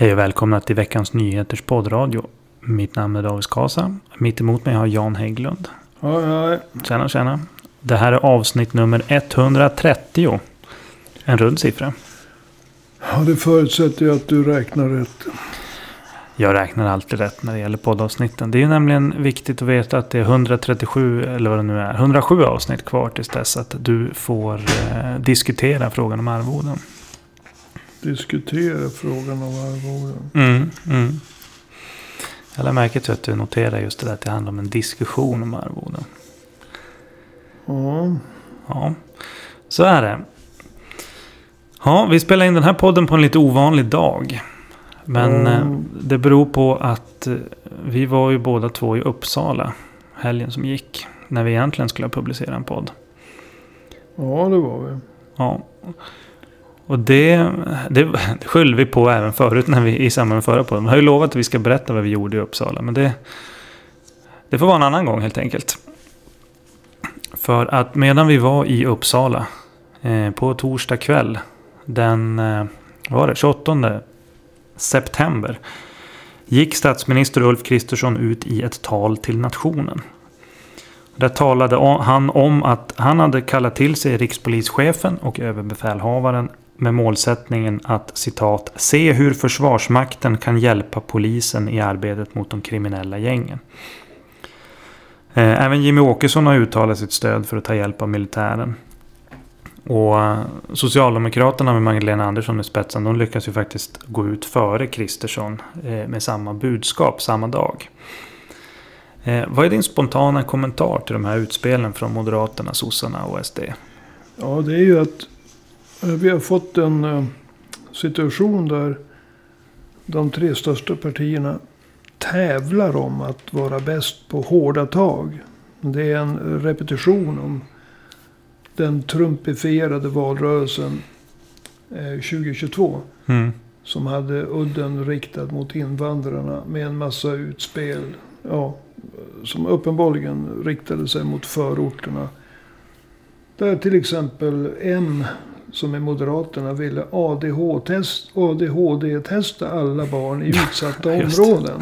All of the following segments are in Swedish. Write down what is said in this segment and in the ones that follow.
Hej och välkomna till veckans nyheters poddradio. Mitt namn är David Skasa. Mitt emot mig har Jan Hägglund. Hej, hej. Tjena, tjena. Det här är avsnitt nummer 130. En rund siffra. Ja, det förutsätter ju att du räknar rätt. Jag räknar alltid rätt när det gäller poddavsnitten. Det är ju nämligen viktigt att veta att det är 137, eller vad det nu är, 107 avsnitt kvar tills dess att du får eh, diskutera frågan om arvoden. Diskutera frågan om arvoden. Mm, mm. Jag lade märke till att du noterar just det där att det handlar om en diskussion om arvoden. Ja, Ja, så är det. Ja, vi spelar in den här podden på en lite ovanlig dag. Men Mm. det beror på att eh, vi var ju båda två i Uppsala helgen som gick. När vi egentligen skulle ha publicerat en podd. ja det var vi. Ja. Och det, det, det skyllde vi på även förut när vi, i samband med förra podden. Vi har ju lovat att vi ska berätta vad vi gjorde i Uppsala. Men det, det får vara en annan gång helt enkelt. För att medan vi var i Uppsala eh, på torsdag kväll. Den eh, var det, 28 september. Gick statsminister Ulf Kristersson ut i ett tal till nationen. Där talade han om att han hade kallat till sig rikspolischefen och överbefälhavaren med målsättningen att citat se hur Försvarsmakten kan hjälpa polisen i arbetet mot de kriminella gängen. Eh, även Jimmy Åkesson har uttalat sitt stöd för att ta hjälp av militären. Och eh, Socialdemokraterna med Magdalena Andersson i spetsen de lyckas ju faktiskt gå ut före Kristersson eh, med samma budskap samma dag. Vad är din spontana kommentar till de här utspelen från Moderaterna, sossarna och SD? Ja, det är ju att vi har fått en eh, situation där de tre största partierna tävlar om att vara bäst på hårda tag. Det är en repetition om den trumpifierade valrörelsen eh, 2022. Mm. Som hade udden riktad mot invandrarna med en massa utspel. Ja, som uppenbarligen riktade sig mot förorterna. Där till exempel M, som är Moderaterna, ville ADHD-testa alla barn i utsatta områden.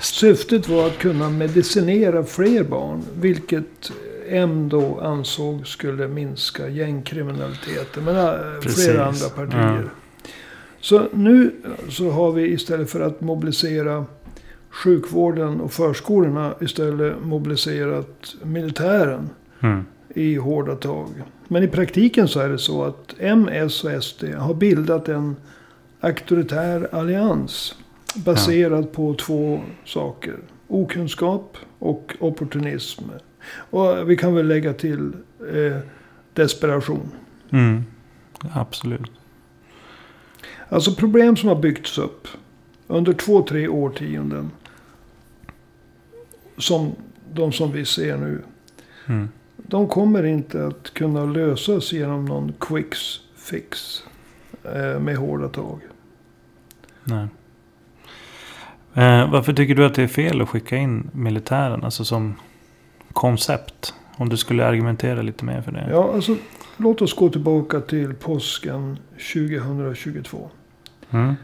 Syftet var att kunna medicinera fler barn. Vilket M då ansåg skulle minska gängkriminaliteten. Men äh, Precis. flera andra partier. Ja. Så nu så har vi istället för att mobilisera sjukvården och förskolorna istället mobiliserat militären Mm. i hårda tag. Men i praktiken så är det så att M, S och SD har bildat en auktoritär allians. Baserad på två saker. Okunskap och opportunism. Och vi kan väl lägga till eh, desperation. Mm. Absolut. Alltså problem som har byggts upp under två, tre årtionden. Som de som vi ser nu. Mm. De kommer inte att kunna lösas genom någon quick fix. Eh, med hårda tag. Nej. Eh, varför tycker du att det är fel att skicka in militären? Alltså som koncept. Om du skulle argumentera lite mer för det. Ja, alltså låt oss gå tillbaka till påsken 2022. Mm.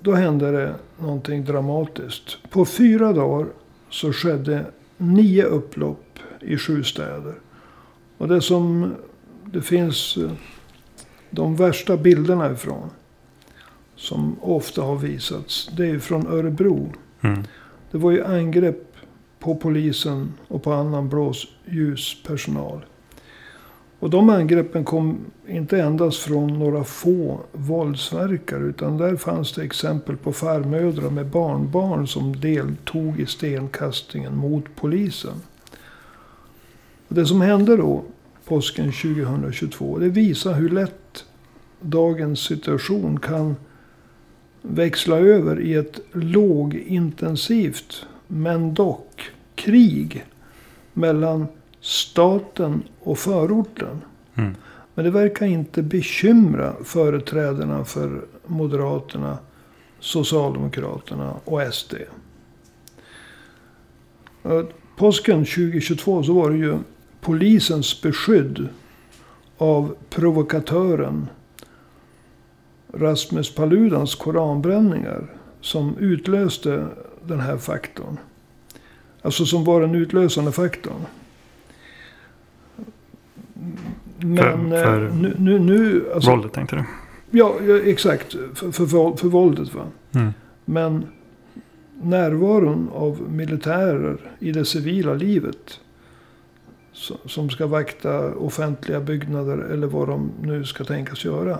Då hände det någonting dramatiskt. På fyra dagar så skedde nio upplopp i sju städer. Och det som det finns eh, de värsta bilderna ifrån. Som ofta har visats. Det är från Örebro. Mm. Det var ju angrepp på polisen och på annan blåsljuspersonal. Och de angreppen kom inte endast från några få våldsverkare. Utan där fanns det exempel på farmödrar med barnbarn som deltog i stenkastningen mot polisen. Och det som hände då, påsken 2022, det visar hur lätt dagens situation kan växla över i ett lågintensivt, men dock, krig mellan staten och förorten. Mm. Men det verkar inte bekymra företrädarna för Moderaterna, Socialdemokraterna och SD. Påsken 2022 så var det ju polisens beskydd av provokatören Rasmus Paludans koranbränningar som utlöste den här faktorn. Alltså som var den utlösande faktorn. Men För- för eh, nu, nu, nu alltså, Våldet tänkte du? Ja, exakt. För, för, för, för våldet va. Mm. Men närvaron av militärer i det civila livet. So- Som ska vakta offentliga byggnader eller vad de nu ska tänkas göra.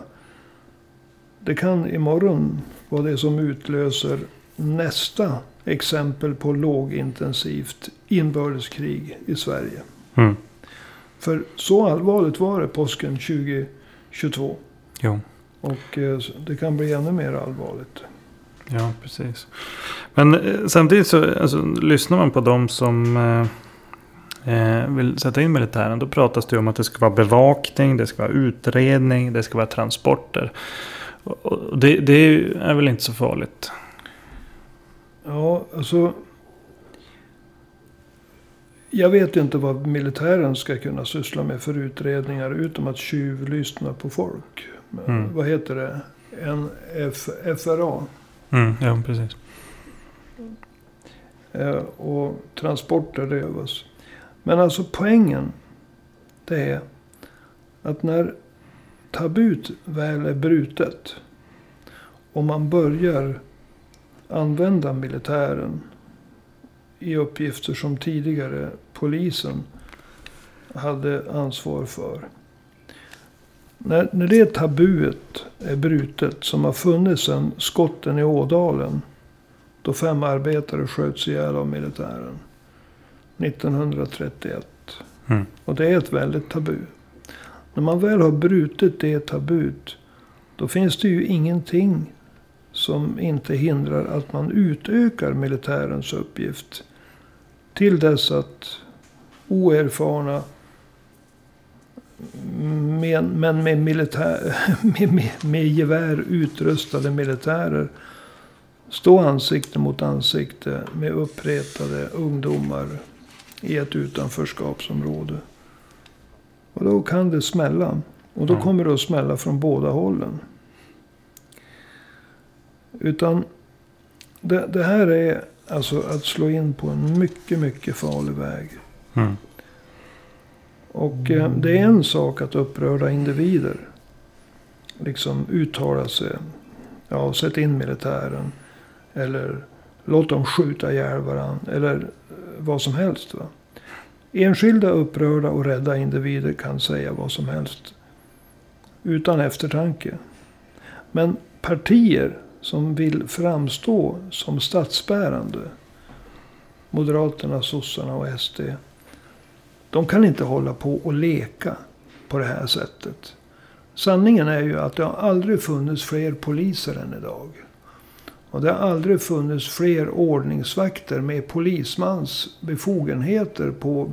Det kan imorgon vara det som utlöser nästa exempel på lågintensivt inbördeskrig i Sverige. Mm. För så allvarligt var det påsken 2022. Jo. Och eh, det kan bli ännu mer allvarligt. Ja, precis. Men eh, samtidigt så alltså, lyssnar man på de som eh, eh, vill sätta in militären. Då pratas det om att det ska vara bevakning, det ska vara utredning, det ska vara transporter. Och- det, det är väl inte så farligt. Ja, alltså. Jag vet inte vad militären ska kunna syssla med för utredningar. Utom att tjuvlyssna på folk. Mm. Vad heter det? En F, FRA. Mm, ja, precis. Eh, och transporter det övas. Men alltså poängen. Det är att när tabut väl är brutet. Och man börjar använda militären. I uppgifter som tidigare polisen hade ansvar för. När, när det tabuet är brutet. Som har funnits sedan skotten i Ådalen. Då fem arbetare sköts ihjäl av militären. 1931. Mm. Och det är ett väldigt tabu. När man väl har brutit det tabut. Då finns det ju ingenting som inte hindrar att man utökar militärens uppgift. Till dess att oerfarna med, men med, militär, med, med, med gevär utrustade militärer stå ansikte mot ansikte med uppretade ungdomar i ett utanförskapsområde. Och då kan det smälla. Och då Ja. kommer det att smälla från båda hållen. Utan det, det här är alltså att slå in på en mycket, mycket farlig väg. Mm. Och eh, det är en sak att upprörda individer. Liksom uttala sig. Ja, sätt in militären. Eller låt dem skjuta ihjäl varandra. Eller eh, vad som helst. Va? Enskilda upprörda och rädda individer kan säga vad som helst. Utan eftertanke. Men partier som vill framstå som statsbärande. Moderaterna, sossarna och SD. De kan inte hålla på och leka på det här sättet. Sanningen är ju att det har aldrig funnits fler poliser än idag. Och det har aldrig funnits fler ordningsvakter med polismans befogenheter på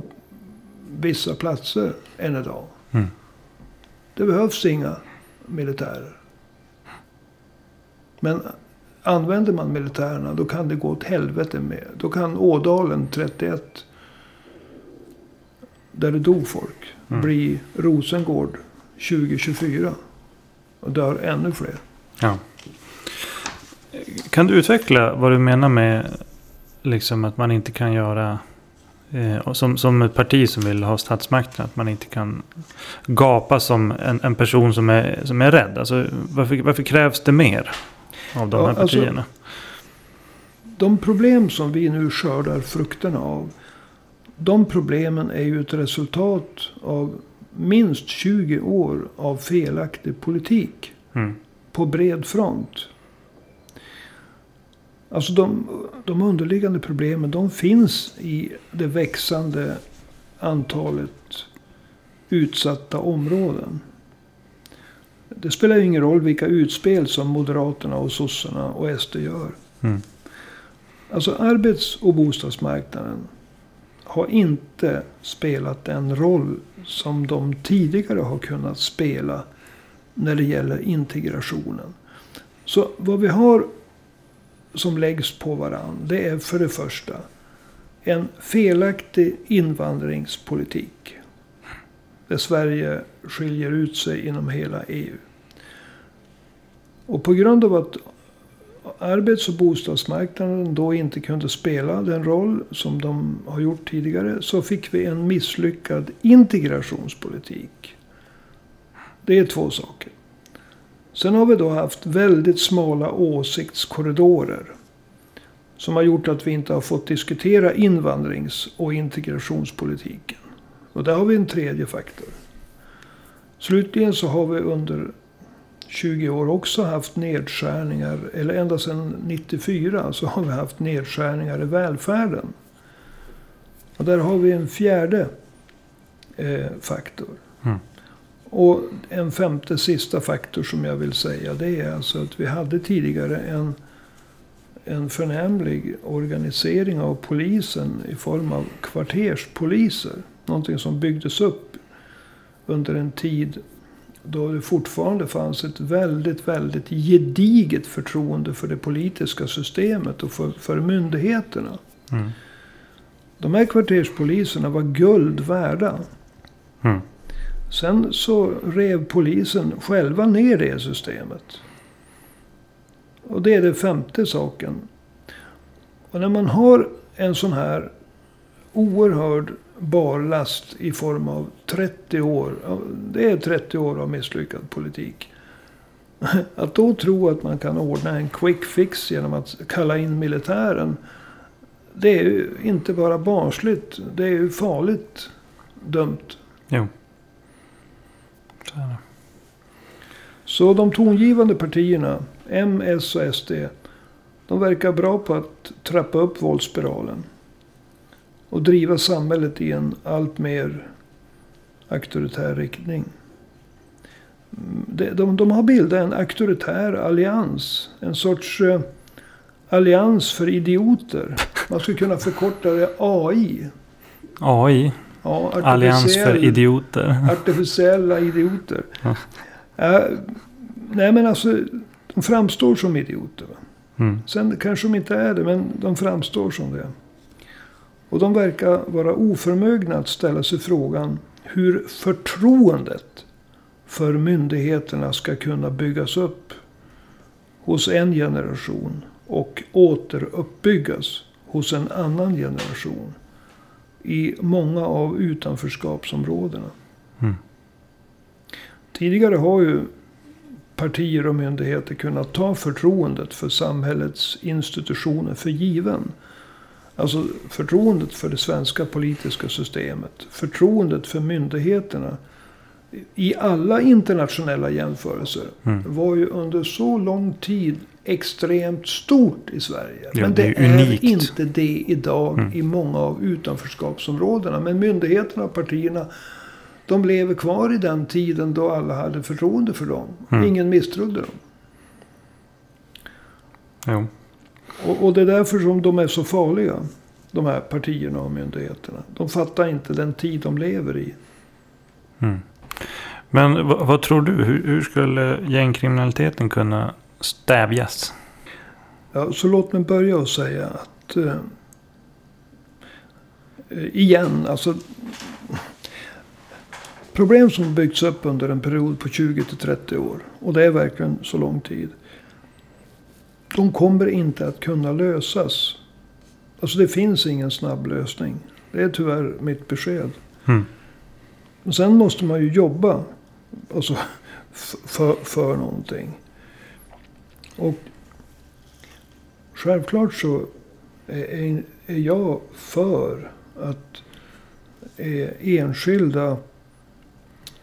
vissa platser än idag. Mm. Det behövs inga militärer. Men använder man militärerna då kan det gå åt helvete med. Då kan Ådalen 31 där det dog folk. Mm. Bli Rosengård 2024. Och dör ännu fler. Ja. Kan du utveckla vad du menar med liksom att man inte kan göra eh, som, som ett parti som vill ha statsmakten. Att man inte kan gapa som en, en person som är, som är rädd. Alltså, varför, varför krävs det mer av de Ja, här alltså- partierna? De problem som vi nu skördar frukterna av. De problemen är ju ett resultat av minst 20 år av felaktig politik. Mm. på bred front. Alltså de, de underliggande problemen de finns i det växande antalet utsatta områden. Det spelar ju ingen roll vilka utspel som Moderaterna och sossarna och SD gör. Mm. Alltså arbets och bostadsmarknaden har inte spelat den roll som de tidigare har kunnat spela när det gäller integrationen. Så vad vi har som läggs på varann, det är för det första en felaktig invandringspolitik. Där Sverige skiljer ut sig inom hela EU. Och på grund av att arbets och bostadsmarknaden då inte kunde spela den roll som de har gjort tidigare. Så fick vi en misslyckad integrationspolitik. Det är två saker. Sen har vi då haft väldigt smala åsiktskorridorer. Som har gjort att vi inte har fått diskutera invandrings och integrationspolitiken. Och där har vi en tredje faktor. Slutligen så har vi under 20 år också haft nedskärningar, eller ända sedan 94 så har vi haft nedskärningar i välfärden. Och där har vi en fjärde eh, faktor. Och en femte sista faktor som jag vill säga det är alltså att vi hade tidigare en, en förnämlig organisering av polisen i form av kvarterspoliser. Någonting som byggdes upp under en tid då det fortfarande fanns ett väldigt, väldigt gediget förtroende för det politiska systemet och för, för myndigheterna. Mm. De här kvarterspoliserna var guld värda. Mm. Sen så rev polisen själva ner det systemet. Och det är den femte saken. Och när man har en sån här oerhörd barlast i form av 30 år. Det är 30 år av misslyckad politik. Att då tro att man kan ordna en quick fix genom att kalla in militären. Det är ju inte bara barnsligt. Det är ju farligt dumt. Jo. Så. Så de tongivande partierna, M, S och SD. De verkar bra på att trappa upp våldsspiralen och driva samhället i en allt mer auktoritär riktning. De, de, de har bildat en auktoritär allians. En sorts eh, allians för idioter. Man skulle kunna förkorta det AI. AI? Ja, allians för idioter. Artificiella idioter. Ja. Uh, nej men alltså, de framstår som idioter. Mm. Sen kanske de inte är det, men de framstår som det. Och de verkar vara oförmögna att ställa sig frågan hur förtroendet för myndigheterna ska kunna byggas upp hos en generation och återuppbyggas hos en annan generation i många av utanförskapsområdena. Mm. Tidigare har ju partier och myndigheter kunnat ta förtroendet för samhällets institutioner för given. Alltså förtroendet för det svenska politiska systemet. Förtroendet för myndigheterna. I alla internationella jämförelser. Mm. Var ju under så lång tid extremt stort i Sverige. Ja, Men det, det är, är, inte det idag mm. i många av utanförskapsområdena. Men myndigheterna och partierna. De lever kvar i den tiden då alla hade förtroende för dem. Mm. Ingen misstrodde dem. Jo. Och, och det är därför som de är så farliga. De här partierna och myndigheterna. De fattar inte den tid de lever i. Mm. Men vad, vad, tror du? Hur, hur, skulle gängkriminaliteten kunna stävjas? Ja, så låt mig börja och säga att eh, igen, alltså problem som byggts upp under en period på 20 till 30 år. Och det är verkligen så lång tid de kommer inte att kunna lösas. Alltså det finns ingen snabb lösning. Det är tyvärr mitt besked. Mm. Men sen måste man ju jobba alltså, för, för någonting. Och självklart så är, är jag för att enskilda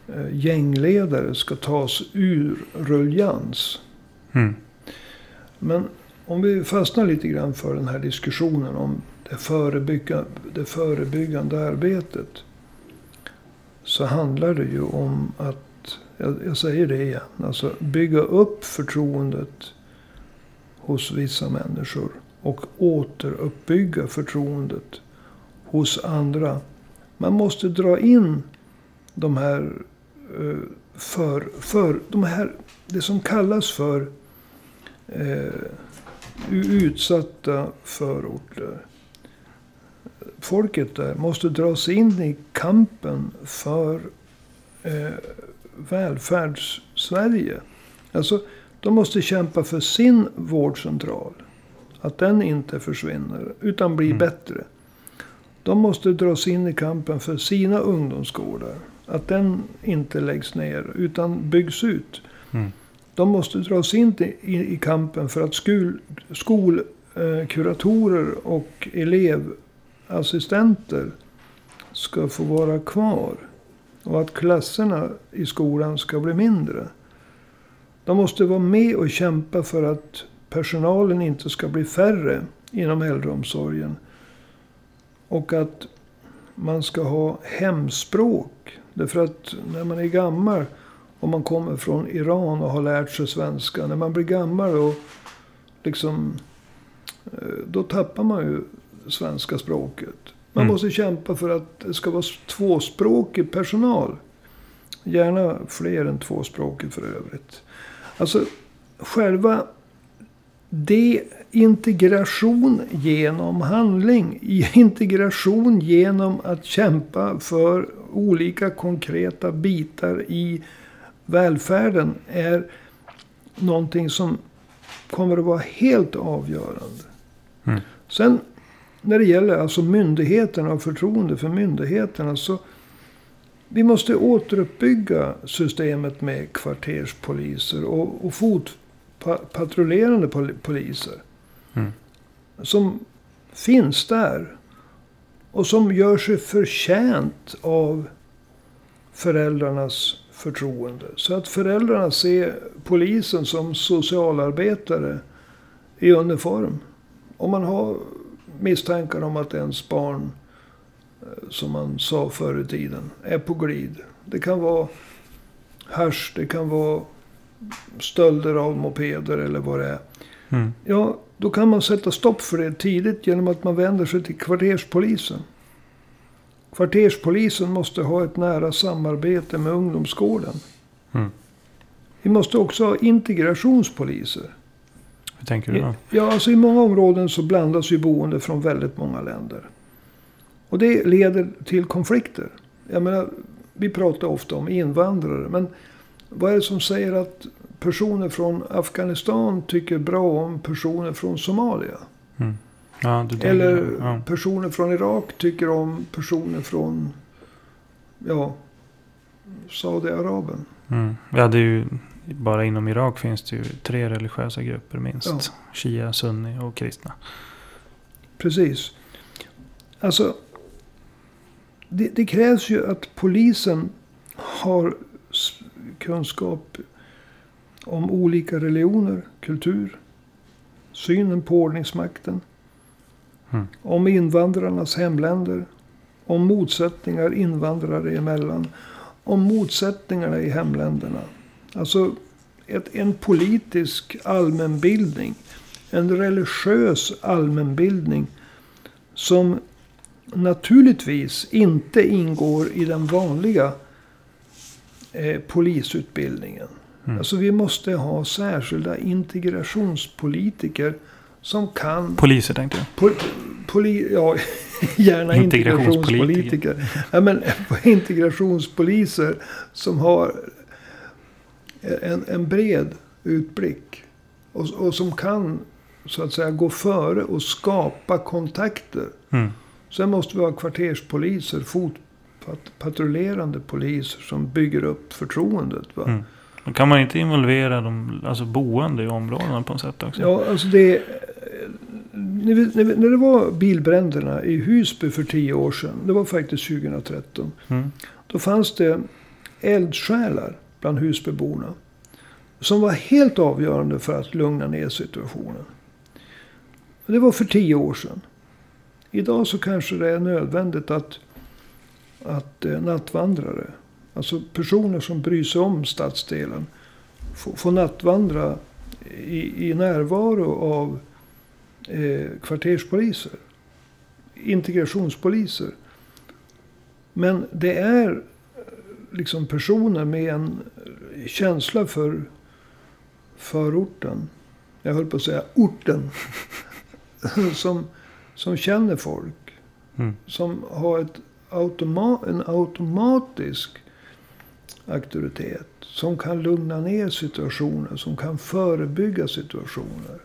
eh, gängledare ska tas ur ruljans. Mm. Men om vi fastnar lite grann för den här diskussionen om det, förebygga, det förebyggande arbetet. Så handlar det ju om att, jag, jag säger det igen, alltså bygga upp förtroendet hos vissa människor. Och återuppbygga förtroendet hos andra. Man måste dra in de här, eh, för, för, de här, det som kallas för eh, utsatta förorter. Folket där måste dras in i kampen för eh, välfärds-Sverige. Alltså, de måste kämpa för sin vårdcentral. Att den inte försvinner, utan blir Mm. bättre. De måste dras in i kampen för sina ungdomsgårdar. Att den inte läggs ner, utan byggs ut. Mm. De måste dras in i, i, kampen för att skol, skolkuratorer eh, och elevassistenter ska få vara kvar. Och att klasserna i skolan ska bli mindre. De måste vara med och kämpa för att personalen inte ska bli färre inom äldreomsorgen. Och att man ska ha hemspråk. Därför att när man är gammal, om man kommer från Iran och har lärt sig svenska. När man blir gammal och liksom, eh, då tappar man ju svenska språket. Man Mm. måste kämpa för att det ska vara tvåspråkig personal. Gärna fler än tvåspråkig för övrigt. Alltså själva det integration genom handling. Integration genom att kämpa för olika konkreta bitar i välfärden är någonting som kommer att vara helt avgörande. Mm. Sen när det gäller alltså myndigheterna och förtroende för myndigheterna så vi måste återuppbygga systemet med kvarterspoliser och, och fotpatrullerande pol- poliser. Mm. Som finns där. Och som gör sig förtjänt av föräldrarnas förtroende. Så att föräldrarna ser polisen som socialarbetare i uniform. Om man har misstankar om att ens barn, som man sa förr i tiden, är på glid. Det kan vara hasch, det kan vara stölder av mopeder eller vad det är. Mm. Ja, då kan man sätta stopp för det tidigt genom att man vänder sig till kvarterspolisen. Kvarterspolisen måste ha ett nära samarbete med ungdomsgården. Mm. Vi måste också ha integrationspoliser. Hur tänker du då? Ja, alltså i många områden så blandas ju boende från väldigt många länder. Och det leder till konflikter. Jag menar, vi pratar ofta om invandrare. Men vad är det som säger att personer från Afghanistan tycker bra om personer från Somalia? Mm. Ja, Eller ja. personer från Irak tycker om personer från ja, Saudiarabien. Mm. Ja, det är ju, bara inom Irak finns det ju tre religiösa grupper minst. Ja. Shia, sunni och kristna. Precis. Alltså, det, det krävs ju att polisen har kunskap om olika religioner, kultur, synen på ordningsmakten, Mm. om invandrarnas hemländer, om motsättningar invandrare emellan, om motsättningarna i hemländerna. Alltså ett, en politisk allmänbildning, en religiös allmänbildning som naturligtvis inte ingår i den vanliga eh, polisutbildningen. Mm. Alltså vi måste ha särskilda integrationspolitiker som kan... Poliser tänkte jag. Pol, poli, ja, gärna Integrationspolitiker. integrationspolitiker. Ja, men integrationspoliser som har en, en bred utblick. Och, och som kan så att säga gå före och skapa kontakter. Mm. Sen måste vi ha kvarterspoliser, fotpatrullerande poliser som bygger upp förtroendet. Va? Mm. Då kan man inte involvera de alltså boende i områdena på något sätt också? Ja, alltså det... Vi, när det var bilbränderna i Husby för tio år sedan. Det var faktiskt 2013. Mm. Då fanns det eldsjälar bland Husbyborna. Som var helt avgörande för att lugna ner situationen. Det var för tio år sedan. Idag så kanske det är nödvändigt att, att eh, nattvandrare, alltså personer som bryr sig om stadsdelen, får, får nattvandra i, i närvaro av eh, kvarterspoliser. Integrationspoliser. Men det är eh, liksom personer med en känsla för förorten. Jag höll på att säga orten. som, som känner folk. Mm. Som har ett automa en automatisk auktoritet. Som kan lugna ner situationer, som kan förebygga situationer.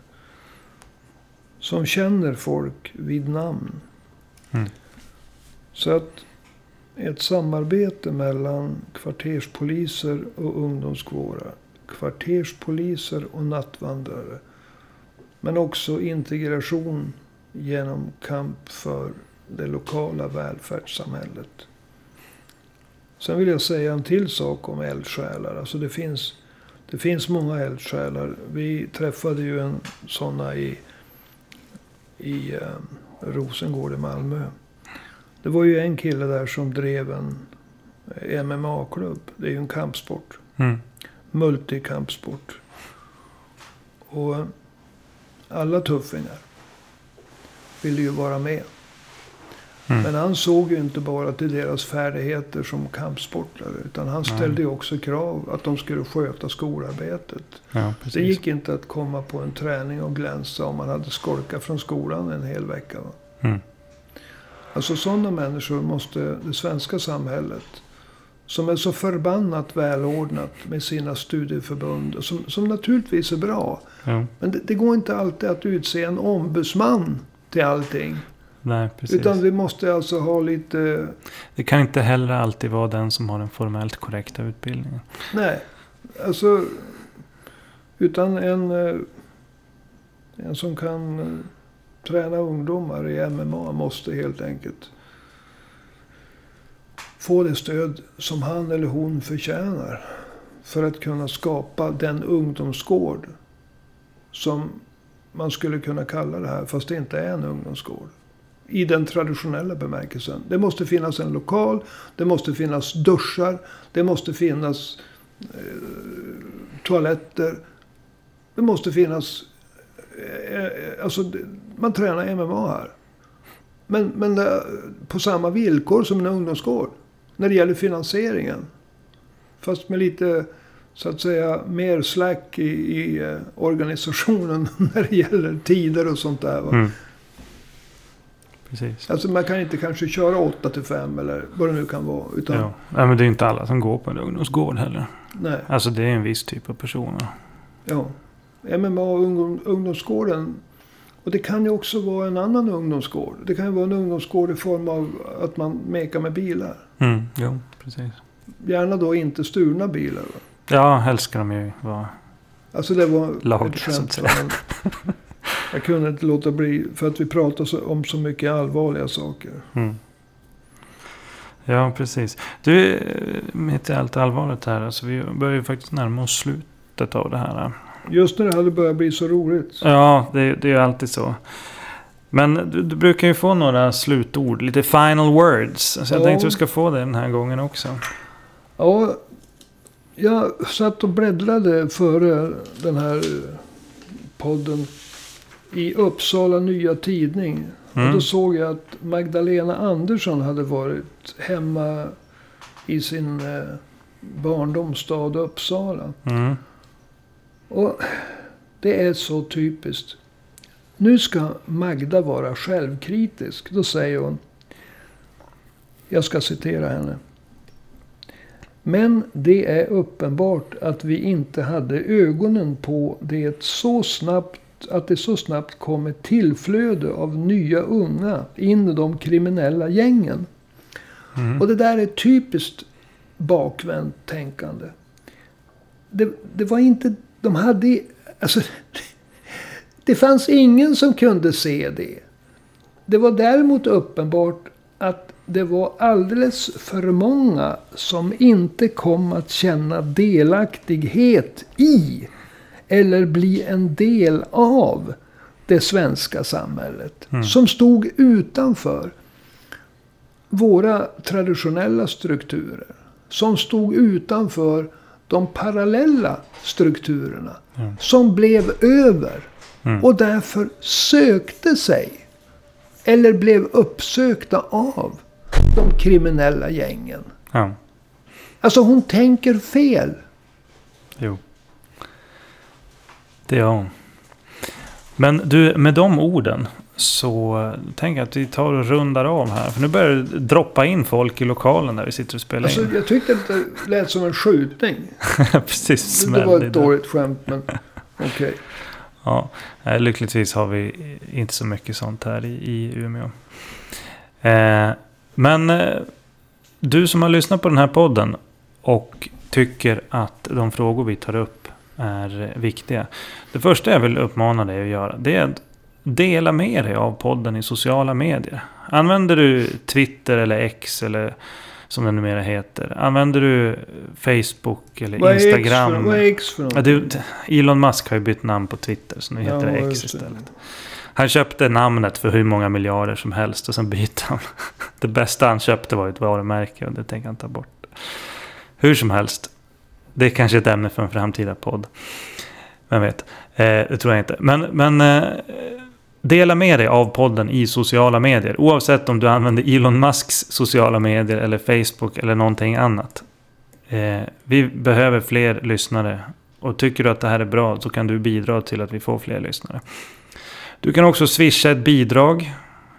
Som känner folk vid namn. Mm. Så att ett samarbete mellan kvarterspoliser och ungdomskårar. Kvarterspoliser och nattvandrare. Men också integration genom kamp för det lokala välfärdssamhället. Sen vill jag säga en till sak om eldsjälar. Alltså det finns, det finns många eldsjälar. Vi träffade ju en sådana i, i eh, Rosengård i Malmö. Det var ju en kille där som drev en MMA-klubb. Det är ju en kampsport. Mm. Multikampsport. Och alla tuffingar ville ju vara med. Mm. Men han såg ju inte bara till deras färdigheter som kampsportare. Utan han ställde ju också krav att de skulle sköta skolarbetet. Ja. Det gick inte att komma på en träning och glänsa om man hade skolkat från skolan en hel vecka. Mm. Alltså sådana människor måste det svenska samhället. Som är så förbannat välordnat med sina studieförbund. Som, som naturligtvis är bra. Ja. Men det, det går inte alltid att utse en ombudsman till allting. Nej, precis. Utan vi måste alltså ha lite... Det kan inte heller alltid vara den som har den formellt korrekta utbildningen. Nej, alltså... Utan en, eh, en som kan eh, träna ungdomar i MMA måste helt enkelt få det stöd som han eller hon förtjänar. För att kunna skapa den ungdomsgård som man skulle kunna kalla det här, fast det inte är en ungdomsgård. I den traditionella bemärkelsen. Det måste finnas en lokal, det måste finnas duschar, det måste finnas eh, toaletter. Det måste finnas... Eh, eh alltså, man tränar MMA här. Men, men det, på samma villkor som en ungdomsgård. När det gäller finansieringen. Fast med lite, så att säga, mer slack i, i eh, organisationen när det gäller tider och sånt där. Mm. Precis. Alltså man kan inte kanske köra 8 till 5 eller vad det nu kan vara. Utan, Ja. Nej, men det är inte alla som går på en ungdomsgård heller. nej, Alltså det är en viss typ av personer. ja. MMA och ungdom, ungdomsgården. Och det kan ju också vara en annan ungdomsgård. Det kan ju vara en ungdomsgård i form av att man mekar med bilar. Mm. Jo, precis. Gärna då inte stulna bilar. Va? Ja, ska de ju vara... Alltså det var Lag, ett skämt. Jag kunde inte låta bli. För att vi pratar så, om så mycket allvarliga saker. Mm. Ja, precis. Du, eh, mitt i allt allvaret här. Alltså vi börjar ju faktiskt närma oss slutet av det här. Just när det hade börjat bli så roligt. Ja, det, det är ju alltid så. Men du, du brukar ju få några slutord, lite final words. Så jag Ja. tänkte att du ska få det den här gången också. Ja, jag satt och bläddrade före den här podden i Uppsala Nya Tidning. Och Mm. då såg jag att Magdalena Andersson hade varit hemma i sin eh, barndomsstad Uppsala. Mm. Och det är så typiskt. Nu ska Magda vara självkritisk. Då säger hon. Jag ska citera henne. Men det är uppenbart att vi inte hade ögonen på det så snabbt att det så snabbt kom ett tillflöde av nya unga in i de kriminella gängen. Mm. Och det där är typiskt bakvänt tänkande. Det, det var inte, de hade, alltså, det fanns ingen som kunde se det. Det var däremot uppenbart att det var alldeles för många som inte kom att känna delaktighet i eller bli en del av det svenska samhället. Mm. Som stod utanför våra traditionella strukturer. Som stod utanför de parallella strukturerna. Mm. Som blev över. Mm. Och därför sökte sig. Eller blev uppsökta av de kriminella gängen. Ja, Alltså hon tänker fel. jo. Det gör hon. Men du, med de orden Så tänker jag att vi tar och rundar av här. För nu börjar det droppa in folk i lokalen där vi sitter och spelar Alltså, in. jag tyckte det lät som en skjutning. Precis, Det var smällde ett dåligt skämt, men okej. Ja, eh, lyckligtvis har vi inte så mycket sånt här i, i Umeå. Eh, men eh, du som har lyssnat på den här podden och tycker att de frågor vi tar upp är viktiga. Det första jag vill uppmana dig att göra det är att dela med dig av podden i sociala medier. Använder du Twitter eller X eller som det numera heter. Använder du Facebook eller Vad är X Instagram? för, vad är X för Ja, någonting? du, Elon Musk har ju bytt namn på Twitter så nu heter det Ja, X just det. Han köpte namnet för hur många miljarder som helst och sen bytte han. Det bästa han köpte var ett varumärke och det tänker han ta bort. Hur som helst. Det är kanske ett ämne för en framtida podd. Vem vet. Eh, det tror jag inte. Men, men eh, dela med dig av podden i sociala medier. Oavsett om du använder Elon Musks sociala medier eller Facebook eller någonting annat. Eh, vi behöver fler lyssnare. Och tycker du att det här är bra så kan du bidra till att vi får fler lyssnare. Du kan också swisha ett bidrag.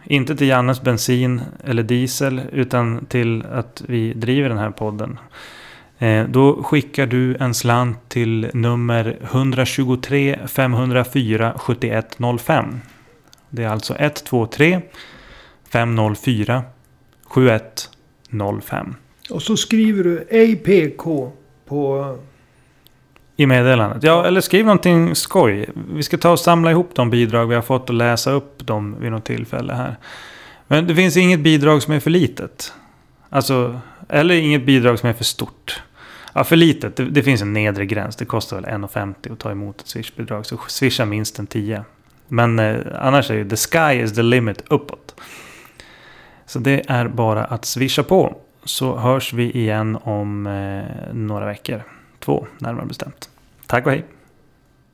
Inte till Jannes bensin eller diesel utan till att vi driver den här podden. Eh, då skickar du en slant till nummer 123 504 7105. Det är alltså 123 504 7105. Och så skriver du APK på... I meddelandet. Ja, eller skriv någonting skoj. Vi ska ta och samla ihop de bidrag vi har fått och läsa upp dem vid något tillfälle här. Men det finns inget bidrag som är för litet. Alltså, eller inget bidrag som är för stort. Ja, för litet. Det, det finns en nedre gräns. Det kostar väl 1,50 att ta emot ett swishbidrag. Så swisha minst en 10. Men eh, annars är ju the sky is the limit uppåt. Så det är bara att swisha på. Så hörs vi igen om eh, några veckor. Två närmare bestämt. Tack och hej.